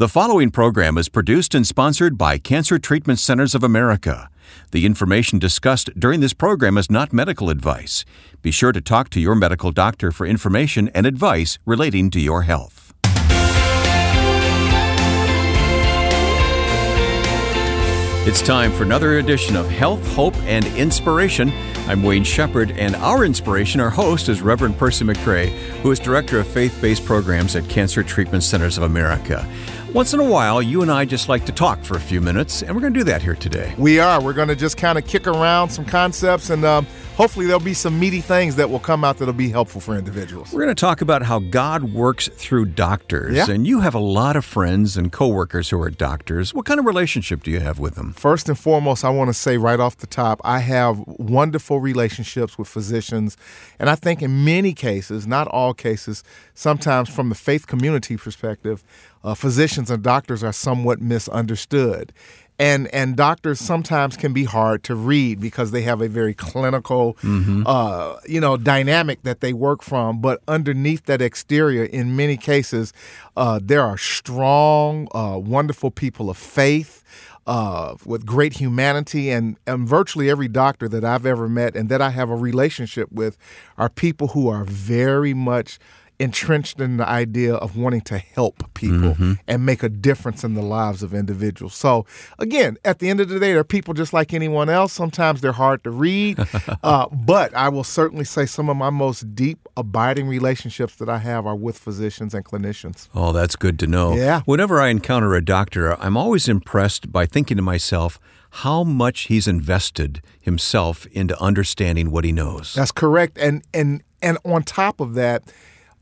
The following program is produced and sponsored by Cancer Treatment Centers of America. The information discussed during this program is not medical advice. Be sure to talk to your medical doctor for information and advice relating to your health. It's time for another edition of Health, Hope, and Inspiration. I'm Wayne Shepherd, and our inspiration, our host, is Reverend Percy McCray, who is Director of Faith Based Programs at Cancer Treatment Centers of America. Once in a while, you and I just like to talk for a few minutes, and we're going to do that here today. We are. We're going to just kind of kick around some concepts, and um, hopefully, there'll be some meaty things that will come out that'll be helpful for individuals. We're going to talk about how God works through doctors. Yeah. And you have a lot of friends and coworkers who are doctors. What kind of relationship do you have with them? First and foremost, I want to say right off the top, I have wonderful relationships with physicians. And I think in many cases, not all cases, sometimes from the faith community perspective, uh, physicians and doctors are somewhat misunderstood. And, and doctors sometimes can be hard to read because they have a very clinical, uh, you know, dynamic that they work from. But underneath that exterior, in many cases, uh, there are strong, uh, wonderful people of faith uh, with great humanity, and, and virtually every doctor that I've ever met and that I have a relationship with are people who are very much entrenched in the idea of wanting to help people and make a difference in the lives of individuals. So, again, at the end of the day, they're people just like anyone else. Sometimes they're hard to read, uh, but I will certainly say some of my most deep, abiding relationships that I have are with physicians and clinicians. Oh, that's good to know. Yeah. Whenever I encounter a doctor, I'm always impressed by thinking to myself how much he's invested himself into understanding what he knows. That's correct. And and and on top of that,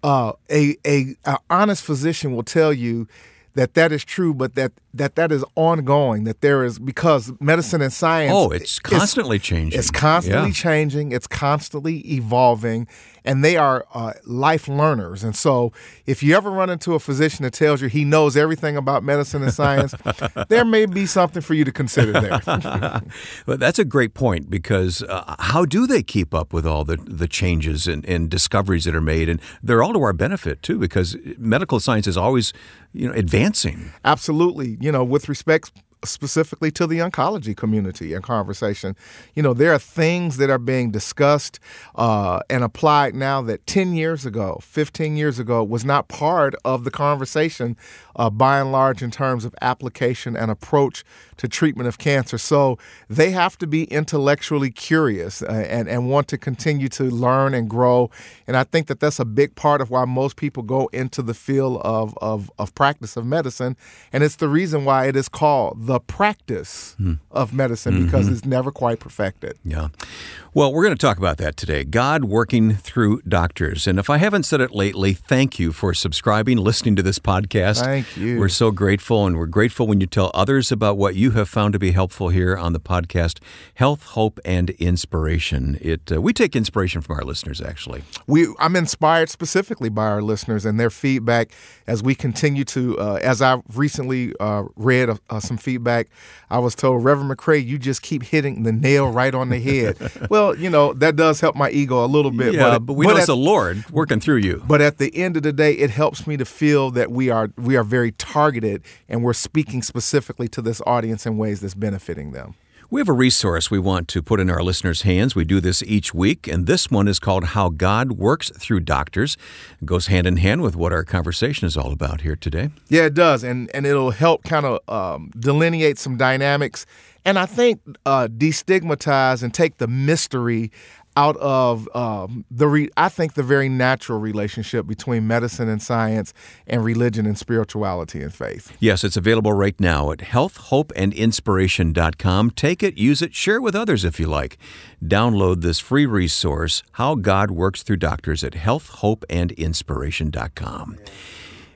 uh, a, a a honest physician will tell you that that is true, but that that that is ongoing. That there is because medicine and science. Oh, it's constantly changing. It's constantly Yeah. changing. It's constantly evolving, and they are uh, life learners. And so, if you ever run into a physician that tells you he knows everything about medicine and science, there may be something for you to consider there. But that's a great point because uh, how do they keep up with all the, the changes and, and discoveries that are made? And they're all to our benefit too because medical science is always you know advancing. Absolutely. You know, with respect specifically to the oncology community and conversation, you know, there are things that are being discussed uh, and applied now that 10 years ago, 15 years ago, was not part of the conversation uh, by and large in terms of application and approach to treatment of cancer. So they have to be intellectually curious uh, and, and want to continue to learn and grow. And I think that that's a big part of why most people go into the field of, of, of practice of medicine. And it's the reason why it is called the practice of medicine because it's never quite perfected. Yeah. Well, we're going to talk about that today. God working through doctors. And if I haven't said it lately, thank you for subscribing, listening to this podcast. Thank you. We're so grateful, and we're grateful when you tell others about what you have found to be helpful here on the podcast, Health, Hope, and Inspiration. It uh, we take inspiration from our listeners, actually. we I'm inspired specifically by our listeners and their feedback as we continue to uh, as I recently uh, read uh, some feedback I was told Reverend McCray you just keep hitting the nail right on the head well you know that does help my ego a little bit yeah, but, but we know at, it's the Lord working through you. but at the end of the day it helps me to feel that we are we are very targeted and we're speaking specifically to this audience in ways that's benefiting them We have a resource we want to put in our listeners' hands. We do this each week, and this one is called How God Works Through Doctors. It goes hand in hand with what our conversation is all about here today. Yeah, it does, and and it'll help kind of um, delineate some dynamics, and I think uh, destigmatize and take the mystery out of um, the. Re- I think the very natural relationship between medicine and science, and religion and spirituality and faith. Yes, it's available right now at healthhopeandinspiration.com. Take it, use it, share it with others if you like. Download this free resource, How God Works Through Doctors, at healthhopeandinspiration.com.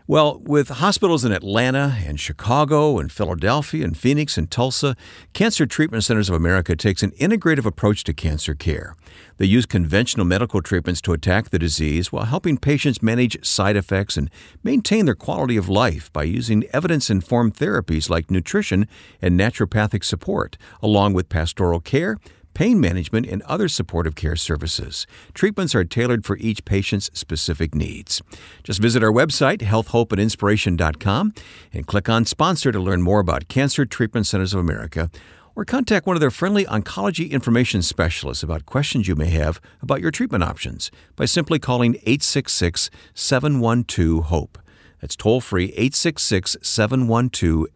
Well, with hospitals in Atlanta and Chicago and Philadelphia and Phoenix and Tulsa, Cancer Treatment Centers of America takes an integrative approach to cancer care. They use conventional medical treatments to attack the disease while helping patients manage side effects and maintain their quality of life by using evidence informed therapies like nutrition and naturopathic support, along with pastoral care, pain management, and other supportive care services. Treatments are tailored for each patient's specific needs. Just visit our website, healthhopeandinspiration.com, and click on Sponsor to learn more about Cancer Treatment Centers of America or contact one of their friendly oncology information specialists about questions you may have about your treatment options by simply calling 866 712 HOPE. That's toll free 866 712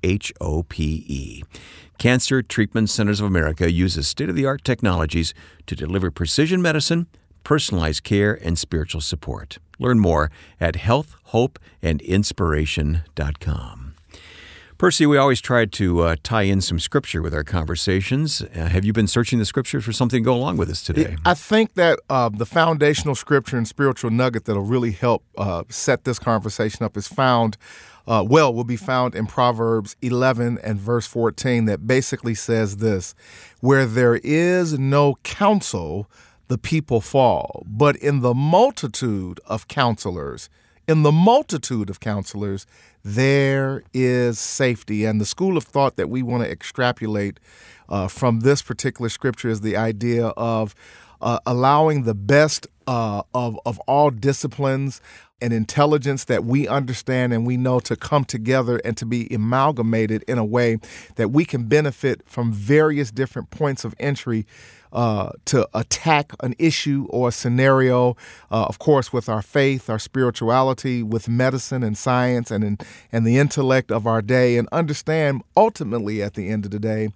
HOPE. Cancer Treatment Centers of America uses state of the art technologies to deliver precision medicine, personalized care, and spiritual support. Learn more at healthhopeandinspiration.com. Percy, we always try to uh, tie in some scripture with our conversations. Uh, have you been searching the scriptures for something to go along with us today? I think that uh, the foundational scripture and spiritual nugget that'll really help uh, set this conversation up is found, uh, well, will be found in Proverbs 11 and verse 14 that basically says this Where there is no counsel, the people fall, but in the multitude of counselors, in the multitude of counselors, there is safety. And the school of thought that we want to extrapolate uh, from this particular scripture is the idea of uh, allowing the best uh, of, of all disciplines and intelligence that we understand and we know to come together and to be amalgamated in a way that we can benefit from various different points of entry uh, to attack an issue or a scenario, uh, of course, with our faith, our spirituality, with medicine and science and, in, and the intellect of our day, and understand ultimately at the end of the day,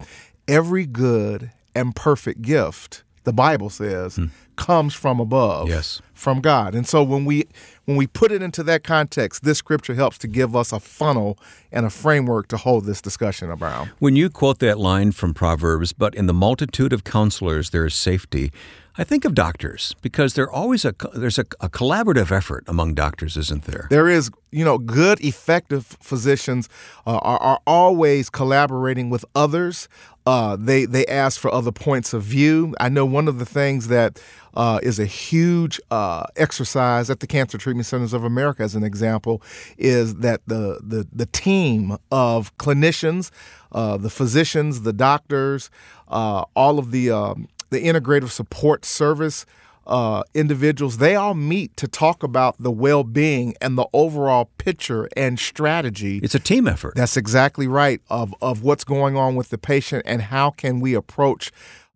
every good and perfect gift, the Bible says, hmm. comes from above. Yes. From God. And so when we when we put it into that context, this scripture helps to give us a funnel and a framework to hold this discussion around. When you quote that line from Proverbs, but in the multitude of counselors there is safety, I think of doctors because there's always a there's a, a, collaborative effort among doctors, isn't there? There is, you know, good, effective physicians uh, are, are always collaborating with others. Uh, they they ask for other points of view. I know one of the things that uh, is a huge uh, exercise at the Cancer Treatment Centers of America, as an example, is that the the the team of clinicians, uh, the physicians, the doctors, uh, all of the um, the integrative support service uh, individuals, they all meet to talk about the well being and the overall picture and strategy. It's a team effort. That's exactly right of, of what's going on with the patient and how can we approach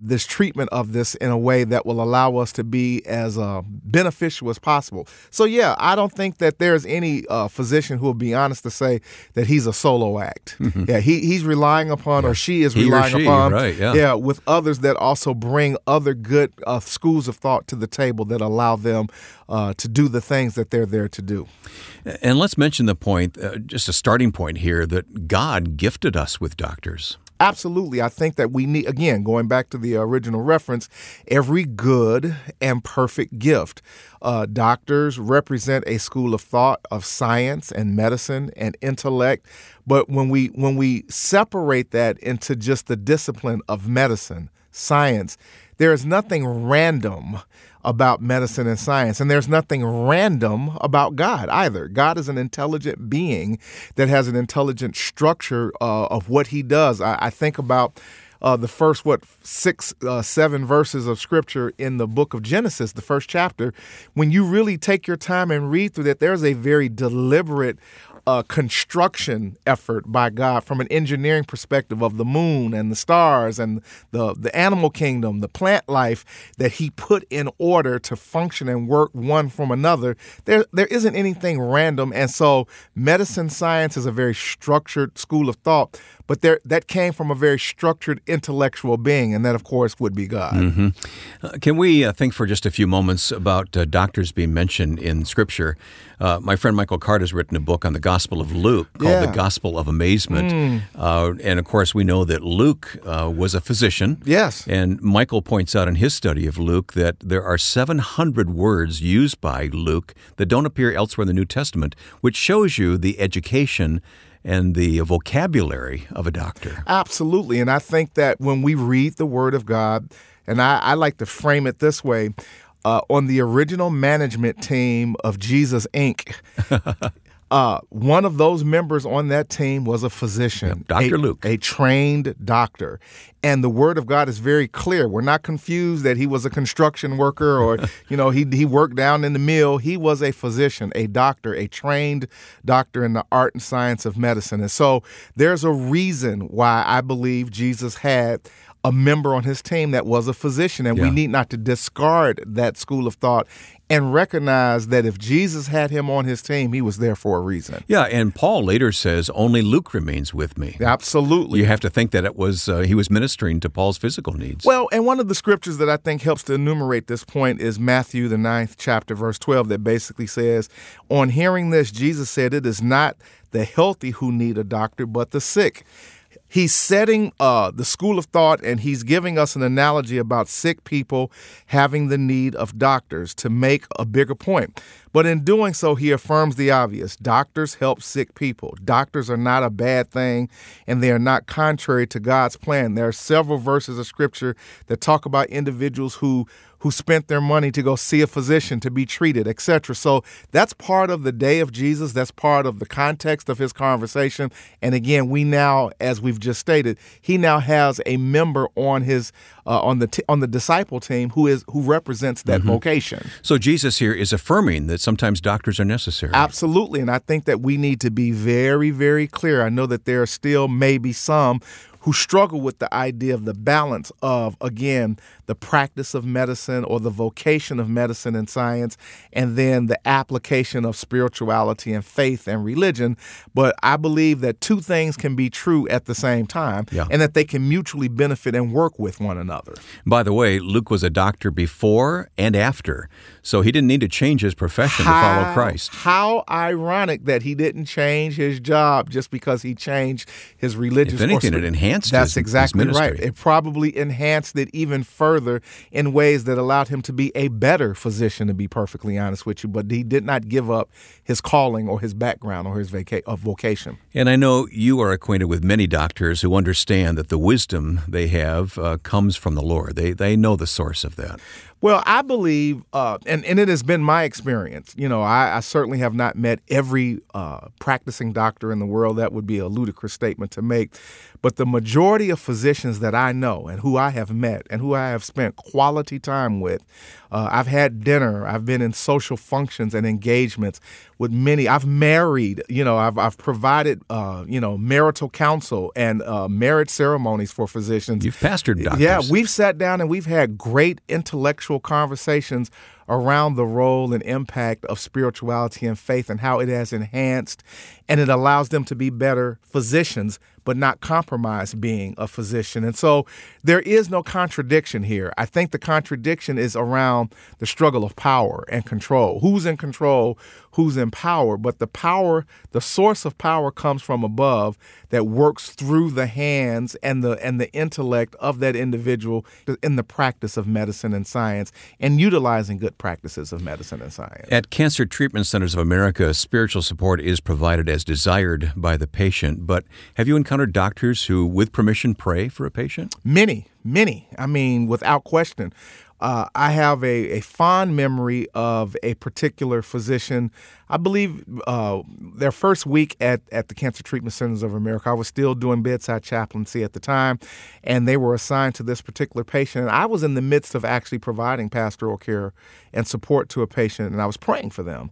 this treatment of this in a way that will allow us to be as uh, beneficial as possible. So, yeah, I don't think that there's any uh, physician who will be honest to say that he's a solo act. Mm-hmm. Yeah, he, he's relying upon, yeah. or she is he relying she, upon, right, yeah. yeah. with others that also bring other good uh, schools of thought to the table that allow them uh, to do the things that they're there to do. And let's mention the point, uh, just a starting point here, that God gifted us with doctors. Absolutely. I think that we need, again, going back to the original reference, every good and perfect gift. Uh, doctors represent a school of thought of science and medicine and intellect. But when we when we separate that into just the discipline of medicine, science, there is nothing random about medicine and science. And there's nothing random about God either. God is an intelligent being that has an intelligent structure uh, of what he does. I, I think about. Uh, the first what six uh, seven verses of scripture in the book of genesis the first chapter when you really take your time and read through that there's a very deliberate a construction effort by God from an engineering perspective of the moon and the stars and the, the animal kingdom, the plant life that He put in order to function and work one from another. There, there isn't anything random. And so, medicine science is a very structured school of thought but there that came from a very structured intellectual being, and that, of course, would be God. Mm-hmm. Uh, can we uh, think for just a few moments about uh, doctors being mentioned in Scripture? Uh, my friend Michael Card has written a book on the Gospel of Luke called yeah. The Gospel of Amazement. Mm. Uh, and of course, we know that Luke uh, was a physician. Yes. And Michael points out in his study of Luke that there are 700 words used by Luke that don't appear elsewhere in the New Testament, which shows you the education and the vocabulary of a doctor. Absolutely. And I think that when we read the Word of God, and I, I like to frame it this way uh, on the original management team of Jesus Inc., Uh, one of those members on that team was a physician, yep, Dr. A, Luke, a trained doctor. And the word of God is very clear. We're not confused that he was a construction worker or, you know, he, he worked down in the mill. He was a physician, a doctor, a trained doctor in the art and science of medicine. And so there's a reason why I believe Jesus had a member on his team that was a physician, and yeah. we need not to discard that school of thought and recognize that if Jesus had him on his team, he was there for a reason. Yeah, and Paul later says, "Only Luke remains with me." Absolutely. You have to think that it was uh, he was ministering to Paul's physical needs. Well, and one of the scriptures that I think helps to enumerate this point is Matthew the ninth chapter, verse twelve, that basically says, "On hearing this, Jesus said, it is not the healthy who need a doctor, but the sick." He's setting uh, the school of thought and he's giving us an analogy about sick people having the need of doctors to make a bigger point. But in doing so, he affirms the obvious doctors help sick people. Doctors are not a bad thing and they are not contrary to God's plan. There are several verses of scripture that talk about individuals who who spent their money to go see a physician to be treated, etc. So that's part of the day of Jesus. That's part of the context of his conversation. And again, we now, as we've just stated, he now has a member on his uh, on the t- on the disciple team who is who represents that mm-hmm. vocation. So Jesus here is affirming that sometimes doctors are necessary. Absolutely, and I think that we need to be very very clear. I know that there are still maybe some who struggle with the idea of the balance of, again, the practice of medicine or the vocation of medicine and science, and then the application of spirituality and faith and religion. But I believe that two things can be true at the same time yeah. and that they can mutually benefit and work with one another. By the way, Luke was a doctor before and after, so he didn't need to change his profession how, to follow Christ. How ironic that he didn't change his job just because he changed his religious. If anything, it enhanced enhanced That's his, exactly his right. It probably enhanced it even further in ways that allowed him to be a better physician, to be perfectly honest with you. But he did not give up his calling or his background or his vaca- uh, vocation. And I know you are acquainted with many doctors who understand that the wisdom they have uh, comes from the Lord. They, they know the source of that. Well, I believe, uh, and, and it has been my experience. You know, I, I certainly have not met every uh, practicing doctor in the world. That would be a ludicrous statement to make. But the majority of physicians that I know and who I have met and who I have spent quality time with, uh, I've had dinner, I've been in social functions and engagements with many. I've married, you know, I've, I've provided, uh, you know, marital counsel and uh, marriage ceremonies for physicians. You've pastored doctors. Yeah, we've sat down and we've had great intellectual conversations around the role and impact of spirituality and faith and how it has enhanced and it allows them to be better physicians but not compromise being a physician. And so there is no contradiction here. I think the contradiction is around the struggle of power and control. Who's in control? Who's in power? But the power, the source of power comes from above that works through the hands and the and the intellect of that individual in the practice of medicine and science and utilizing good practices of medicine and science. At Cancer Treatment Centers of America, spiritual support is provided as desired by the patient, but have you encountered doctors who with permission pray for a patient? Many, many. I mean, without question. Uh, I have a, a fond memory of a particular physician. I believe uh, their first week at, at the Cancer Treatment Centers of America, I was still doing bedside chaplaincy at the time, and they were assigned to this particular patient. And I was in the midst of actually providing pastoral care and support to a patient, and I was praying for them.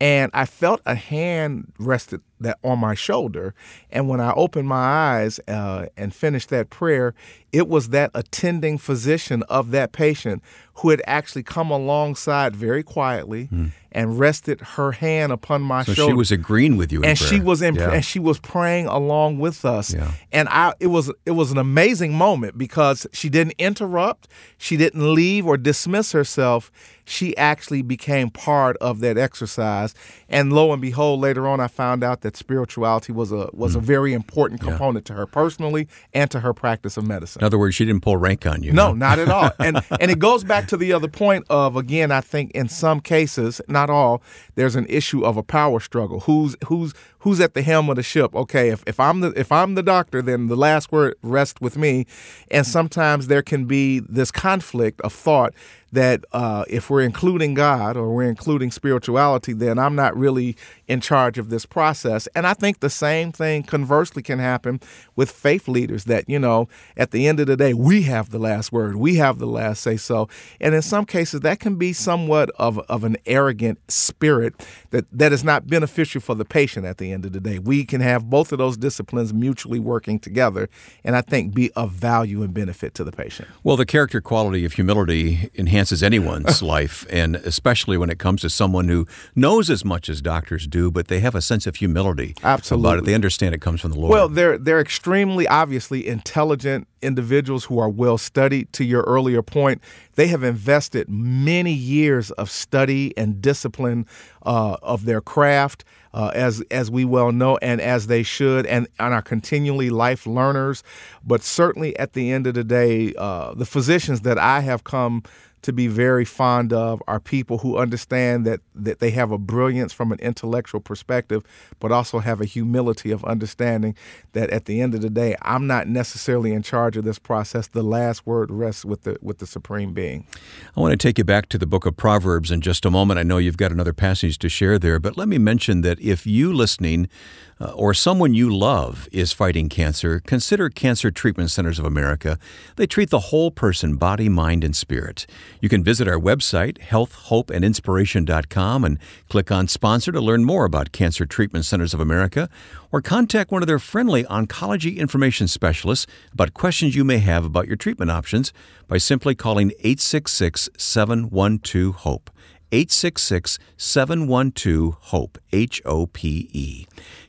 And I felt a hand rested that on my shoulder. And when I opened my eyes uh, and finished that prayer, it was that attending physician of that patient who had actually come alongside very quietly mm. and rested her hand upon my so shoulder. she was agreeing with you, and prayer. she was in, yeah. and she was praying along with us. Yeah. And I, it was it was an amazing moment because she didn't interrupt, she didn't leave or dismiss herself. She actually became part of that exercise. And lo and behold, later on, I found out that that spirituality was a was mm. a very important component yeah. to her personally and to her practice of medicine. In other words, she didn't pull rank on you. No, huh? not at all. And and it goes back to the other point of again, I think in some cases, not all, there's an issue of a power struggle. Who's who's who's at the helm of the ship. Okay, if, if I'm the if I'm the doctor, then the last word rests with me. And sometimes there can be this conflict of thought that uh, if we're including God or we're including spirituality, then I'm not really in charge of this process. And I think the same thing conversely can happen with faith leaders that, you know, at the end of the day, we have the last word, we have the last say so. And in some cases, that can be somewhat of, of an arrogant spirit that, that is not beneficial for the patient at the end of the day. We can have both of those disciplines mutually working together and I think be of value and benefit to the patient. Well, the character quality of humility enhances enhances anyone's life, and especially when it comes to someone who knows as much as doctors do, but they have a sense of humility Absolutely. about it. They understand it comes from the Lord. Well, they're they're extremely obviously intelligent individuals who are well studied. To your earlier point, they have invested many years of study and discipline uh, of their craft. Uh, as as we well know, and as they should, and, and are continually life learners. But certainly, at the end of the day, uh, the physicians that I have come to be very fond of are people who understand that that they have a brilliance from an intellectual perspective, but also have a humility of understanding that at the end of the day, I'm not necessarily in charge of this process. The last word rests with the with the supreme being. I want to take you back to the book of Proverbs in just a moment. I know you've got another passage to share there, but let me mention that if you listening uh, or someone you love is fighting cancer, consider Cancer Treatment Centers of America. They treat the whole person, body, mind, and spirit. You can visit our website, healthhopeandinspiration.com, and click on Sponsor to learn more about Cancer Treatment Centers of America, or contact one of their friendly oncology information specialists about questions you may have about your treatment options by simply calling 866 712 HOPE. 866 712 HOPE, H O P E.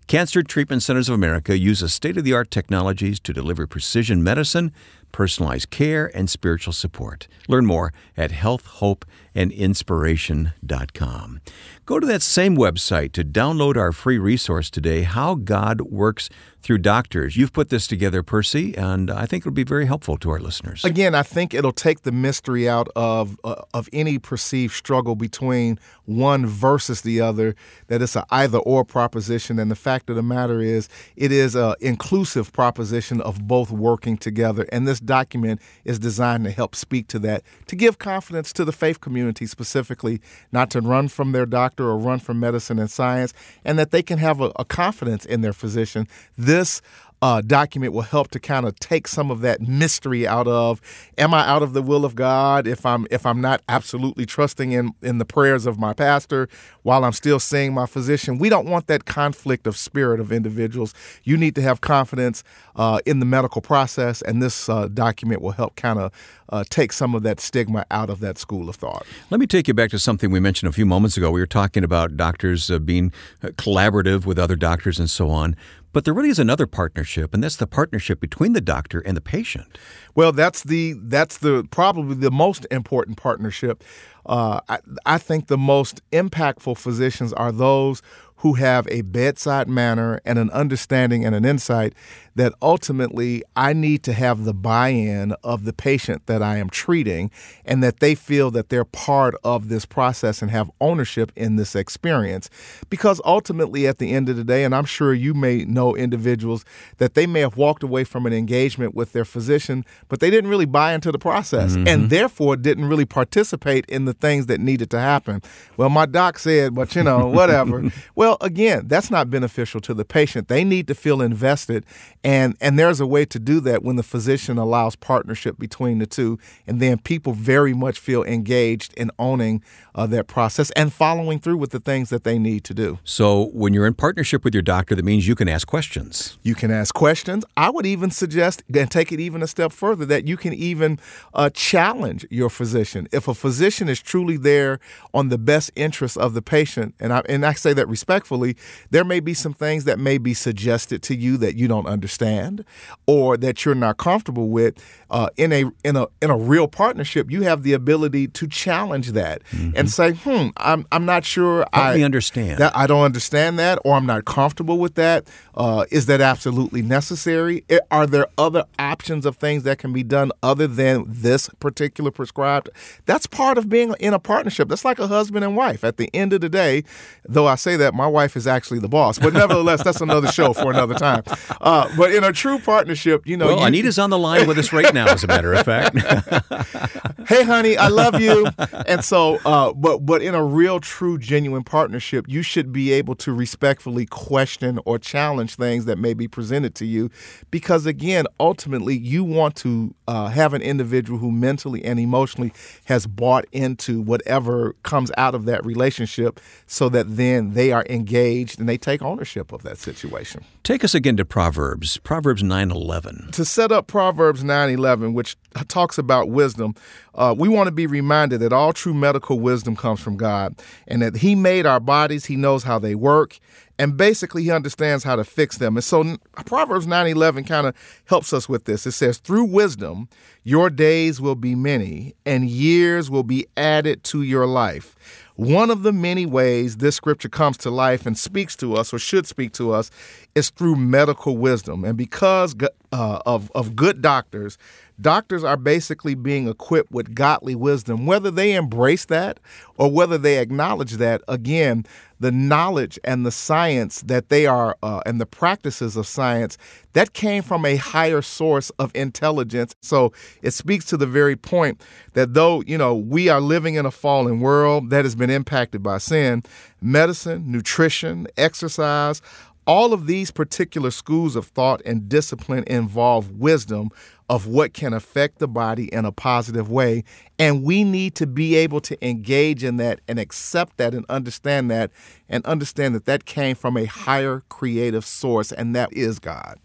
Cancer Treatment Centers of America uses state of the art technologies to deliver precision medicine, personalized care, and spiritual support. Learn more at healthhopeandinspiration.com. Go to that same website to download our free resource today How God Works Through Doctors. You've put this together, Percy, and I think it'll be very helpful to our listeners. Again, I think it'll take the mystery out of uh, of any perceived struggle between one versus the other, that it's an either or proposition. And the fact of the matter is, it is an inclusive proposition of both working together. And this document is designed to help speak to that, to give confidence to the faith community specifically, not to run from their doctor doctor or run for medicine and science, and that they can have a, a confidence in their physician. This uh, document will help to kind of take some of that mystery out of am I out of the will of God if I'm if I'm not absolutely trusting in in the prayers of my pastor while I'm still seeing my physician we don't want that conflict of spirit of individuals you need to have confidence uh, in the medical process and this uh, document will help kind of uh, take some of that stigma out of that school of thought. Let me take you back to something we mentioned a few moments ago. We were talking about doctors uh, being uh, collaborative with other doctors and so on. But there really is another partnership, and that's the partnership between the doctor and the patient. Well, that's the that's the probably the most important partnership. Uh, I, I think the most impactful physicians are those who have a bedside manner and an understanding and an insight that ultimately I need to have the buy in of the patient that I am treating and that they feel that they're part of this process and have ownership in this experience. Because ultimately, at the end of the day, and I'm sure you may know individuals that they may have walked away from an engagement with their physician, but they didn't really buy into the process mm-hmm. and therefore didn't really participate in the things that needed to happen. Well, my doc said, but you know, whatever. well, again, that's not beneficial to the patient. They need to feel invested and and there's a way to do that when the physician allows partnership between the two, and then people very much feel engaged in owning uh, that process and following through with the things that they need to do. So when you're in partnership with your doctor, that means you can ask questions. You can ask questions. I would even suggest and take it even a step further that you can even uh, challenge your physician. If a physician is truly there on the best interest of the patient, and I and I say that respectfully, there may be some things that may be suggested to you that you don't understand understand or that you're not comfortable with, uh, in a in a in a real partnership, you have the ability to challenge that mm-hmm. and say, "Hmm, I'm I'm not sure. Help I understand that. I don't understand that, or I'm not comfortable with that. Uh, is that absolutely necessary? Are there other options of things that can be done other than this particular prescribed? That's part of being in a partnership. That's like a husband and wife. At the end of the day, though I say that, My wife is actually the boss, but nevertheless, that's another show for another time. Uh, but in a true partnership, you know, well, you, Anita's on the line with us right now, as a matter of fact. hey, honey, I love you. And so, uh, but but in a real, true, genuine partnership, you should be able to respectfully question or challenge things that may be presented to you, because again, ultimately, you want to uh, have an individual who mentally and emotionally has bought into whatever comes out of that relationship, so that then they are engaged and they take ownership of that situation. Take us again to Proverbs, Proverbs nine eleven. To set up Proverbs nine eleven, which talks about wisdom, uh, we want to be reminded that all true medical wisdom comes from God and that He made our bodies, He knows how they work, and basically He understands how to fix them. And so Proverbs 9:11 kind of helps us with this. It says, Through wisdom, your days will be many, and years will be added to your life. One of the many ways this scripture comes to life and speaks to us, or should speak to us, is through medical wisdom. And because uh, of, of good doctors, doctors are basically being equipped with godly wisdom. Whether they embrace that or whether they acknowledge that, again, the knowledge and the science that they are uh, and the practices of science that came from a higher source of intelligence so it speaks to the very point that though you know we are living in a fallen world that has been impacted by sin medicine nutrition exercise all of these particular schools of thought and discipline involve wisdom of what can affect the body in a positive way. And we need to be able to engage in that and accept that and understand that and understand that that came from a higher creative source, and that is God.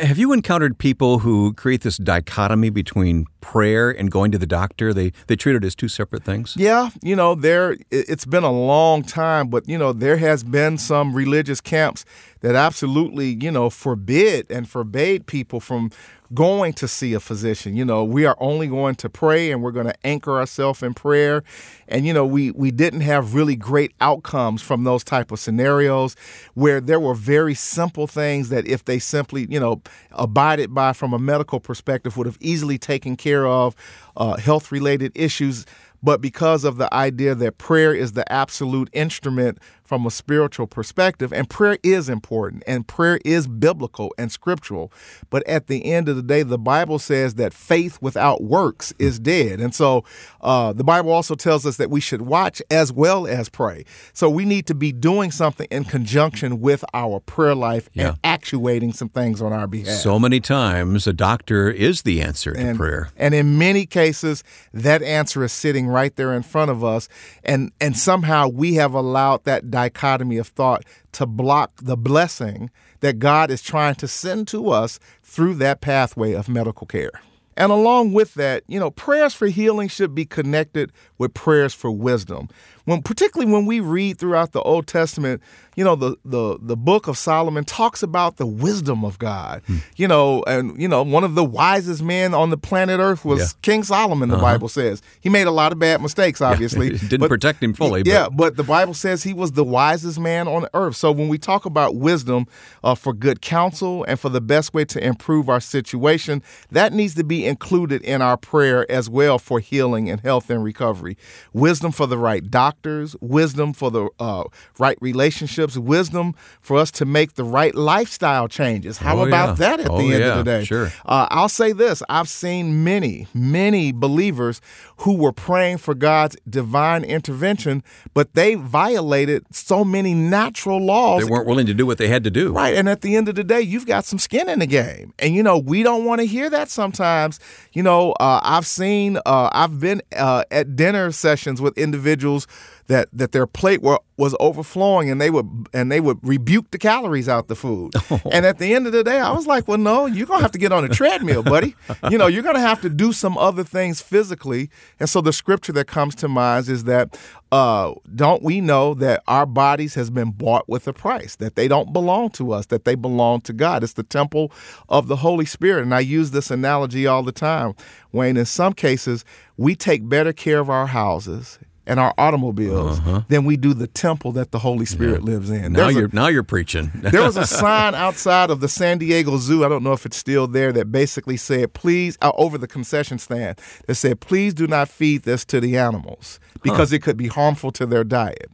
Have you encountered people who create this dichotomy between prayer and going to the doctor? They they treat it as two separate things. Yeah, you know, there it's been a long time, but you know, there has been some religious camps that absolutely, you know, forbid and forbade people from going to see a physician. You know, we are only going to pray and we're going to anchor ourselves in prayer. And you know, we we didn't have really great outcomes from those type of scenarios where there were very simple things that if they simply, you know, abided by from a medical perspective would have easily taken care of uh, health related issues but because of the idea that prayer is the absolute instrument from a spiritual perspective. And prayer is important and prayer is biblical and scriptural. But at the end of the day, the Bible says that faith without works is dead. And so uh, the Bible also tells us that we should watch as well as pray. So we need to be doing something in conjunction with our prayer life yeah. and actuating some things on our behalf. So many times a doctor is the answer to and, prayer. And in many cases, that answer is sitting right there in front of us. And, and somehow we have allowed that dichotomy of thought to block the blessing that God is trying to send to us through that pathway of medical care. And along with that, you know, prayers for healing should be connected with prayers for wisdom. When particularly when we read throughout the Old Testament, you know, the the the book of Solomon talks about the wisdom of God. Hmm. You know, and you know, one of the wisest men on the planet Earth was yeah. King Solomon. The uh-huh. Bible says he made a lot of bad mistakes. Obviously, yeah, didn't but, protect him fully. Yeah, but. but. the Bible says he was the wisest man on earth. So when we talk about wisdom uh, for good counsel and for the best way to improve our situation, that needs to be included in our prayer as well for healing and health and recovery. Wisdom for the right doctors, wisdom for the uh, right relationships wisdom for us to make the right lifestyle changes. How oh, about yeah. that at oh, the end yeah, of the day? Sure. Uh, I'll say this I've seen many, many believers who were praying for God's divine intervention, but they violated so many natural laws. They weren't willing to do what they had to do. Right. And at the end of the day, you've got some skin in the game. And, you know, we don't want to hear that sometimes. You know, uh, I've seen, uh, I've been uh, at dinner sessions with individuals that that their plate were, was overflowing and they would and they would rebuke the calories out the food. Oh. And at the end of the day, I was like, well, no, you're gonna have to get on a treadmill, buddy. You know, you're gonna have to do some other things physically. And so the scripture that comes to mind is that uh, don't we know that our bodies has been bought with a price that they don't belong to us that they belong to god it's the temple of the holy spirit and i use this analogy all the time wayne in some cases we take better care of our houses and our automobiles than we do the temple that the Holy Spirit lives in. Now There's you're now you're preaching. there was a sign outside of the San Diego Zoo. I don't know if it's still there. That basically said, "Please," uh, over the concession stand, that said, "Please do not feed this to the animals because it could be harmful to their diet."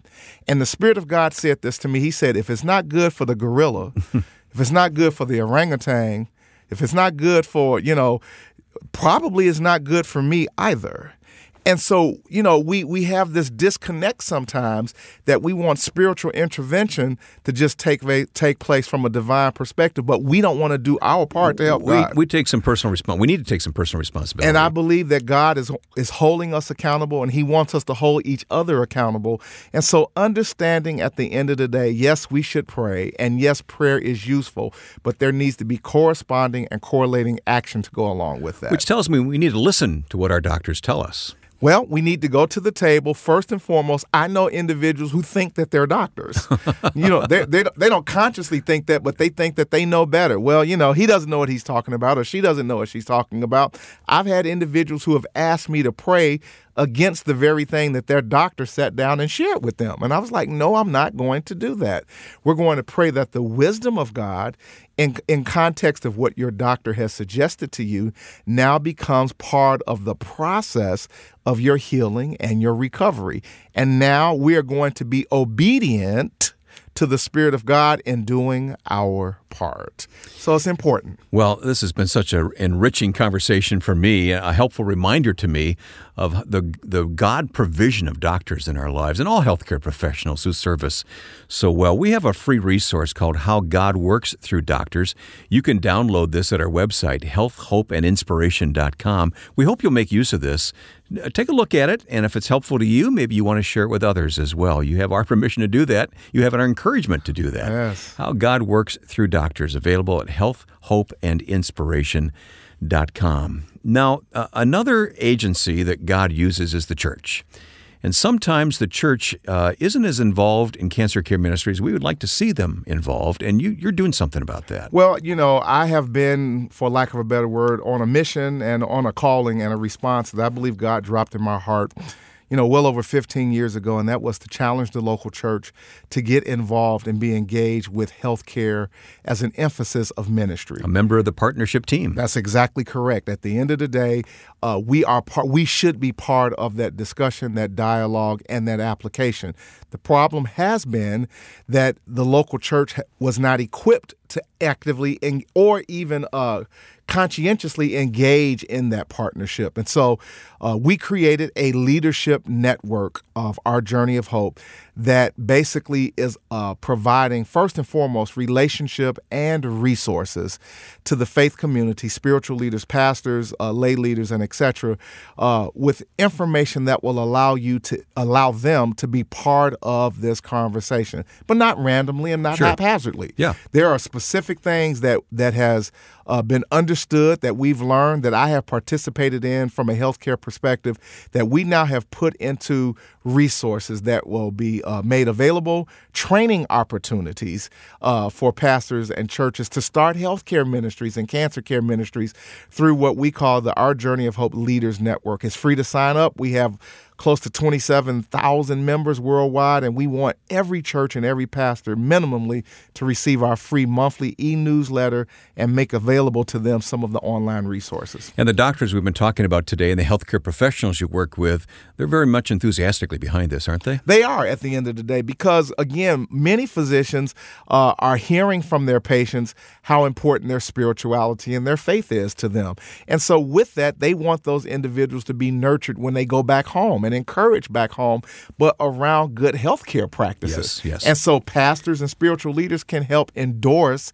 And the Spirit of God said this to me. He said, "If it's not good for the gorilla, if it's not good for the orangutan, if it's not good for you know, probably it's not good for me either." And so, you know, we we have this disconnect sometimes that we want spiritual intervention to just take take place from a divine perspective, but we don't want to do our part to help we, God. we take some personal response. We need to take some personal responsibility. and I believe that God is is holding us accountable, and He wants us to hold each other accountable. And so, understanding at the end of the day, yes, we should pray, and yes, prayer is useful, but there needs to be corresponding and correlating action to go along with that. which tells me we need to listen to what our doctors tell us. Well, we need to go to the table first and foremost. I know individuals who think that they're doctors. you know, they, they they don't consciously think that, but they think that they know better. Well, you know, he doesn't know what he's talking about, or she doesn't know what she's talking about. I've had individuals who have asked me to pray against the very thing that their doctor sat down and shared with them. And I was like, no, I'm not going to do that. We're going to pray that the wisdom of God, in, in context of what your doctor has suggested to you, now becomes part of the process of your healing and your recovery. And now we are going to be obedient to the Spirit of God in doing our part. So it's important. Well, this has been such an enriching conversation for me, a helpful reminder to me of the the God provision of doctors in our lives and all healthcare professionals who serve us so well. We have a free resource called How God Works Through Doctors. You can download this at our website, healthhopeandinspiration.com. We hope you'll make use of this. Uh, Take a look at it, and if it's helpful to you, maybe you want to share it with others as well. You have our permission to do that. You have our encouragement to do that. Yes. How God Works Through Doctors, available at healthhopeandinspiration.com. Now, uh, another agency that God uses is the church. And sometimes the church uh, isn't as involved in cancer care ministries. We would like to see them involved, and you, you're doing something about that. Well, you know, I have been, for lack of a better word, on a mission and on a calling and a response that I believe God dropped in my heart, you know, well over 15 years ago, and that was to challenge the local church to get involved and be engaged with healthcare as an emphasis of ministry. A member of the partnership team. That's exactly correct. At the end of the day, uh, we are part. We should be part of that discussion, that dialogue, and that application. The problem has been that the local church was not equipped to actively en- or even uh, conscientiously engage in that partnership, and so uh, we created a leadership network of our journey of hope that basically is uh, providing first and foremost relationship and resources to the faith community, spiritual leaders, pastors, uh, lay leaders, and etc., uh, with information that will allow you to allow them to be part of this conversation, but not randomly and not Sure. haphazardly. Yeah. there are specific things that that has uh, been understood that we've learned that I have participated in from a healthcare perspective that we now have put into resources that will be uh, made available, training opportunities uh, for pastors and churches to start healthcare ministries and cancer care ministries through what we call the Our Journey of Hope Leaders Network. It's free to sign up. We have close to 27,000 members worldwide, and we want every church and every pastor minimally to receive our free monthly e newsletter and make available to them some of the online resources. And the doctors we've been talking about today and the healthcare professionals you work with, they're very much enthusiastically behind this, aren't they? They are at the end of the day because, again, many physicians uh, are hearing from their patients how important their spirituality and their faith is to them. And so, with that, they want those individuals to be nurtured when they go back home and encouraged back home, but around good healthcare practices. Yes, yes. And so, pastors and spiritual leaders can help endorse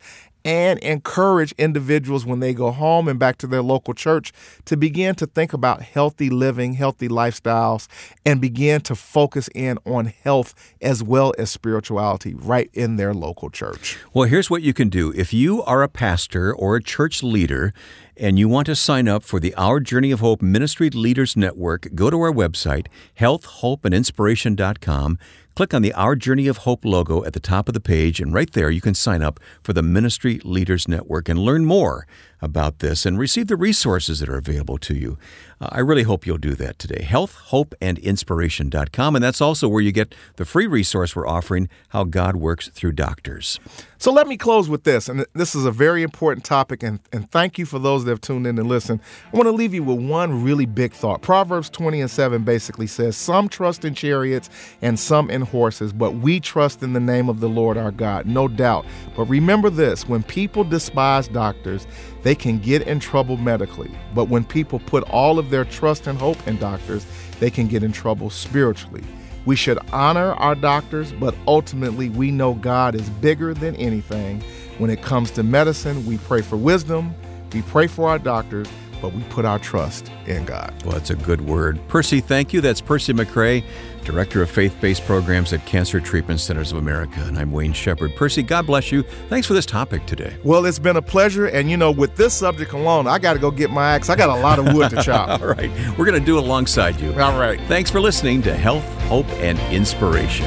and encourage individuals when they go home and back to their local church to begin to think about healthy living, healthy lifestyles, and begin to focus in on health as well as spirituality right in their local church. Well, here's what you can do. If you are a pastor or a church leader and you want to sign up for the Our Journey of Hope Ministry Leaders Network, go to our website, healthhopeandinspiration.com. Click on the Our Journey of Hope logo at the top of the page, and right there you can sign up for the Ministry Leaders Network and learn more about this and receive the resources that are available to you. Uh, I really hope you'll do that today. Healthhopeandinspiration.com. And inspiration.com, and that's also where you get the free resource we're offering How God Works Through Doctors. So let me close with this. And this is a very important topic. And, and thank you for those that have tuned in and listened. I want to leave you with one really big thought. Proverbs 20 and 7 basically says, Some trust in chariots and some in horses, but we trust in the name of the Lord our God, no doubt. But remember this when people despise doctors, they can get in trouble medically. But when people put all of their trust and hope in doctors, they can get in trouble spiritually. We should honor our doctors, but ultimately we know God is bigger than anything. When it comes to medicine, we pray for wisdom, we pray for our doctors, but we put our trust in God. Well, that's a good word. Percy, thank you. That's Percy McCray, Director of Faith Based Programs at Cancer Treatment Centers of America. And I'm Wayne Shepherd. Percy, God bless you. Thanks for this topic today. Well, it's been a pleasure. And, you know, with this subject alone, I got to go get my axe. I got a lot of wood to chop. All right. We're going to do it alongside you. All right. Thanks for listening to Health, Hope, and Inspiration.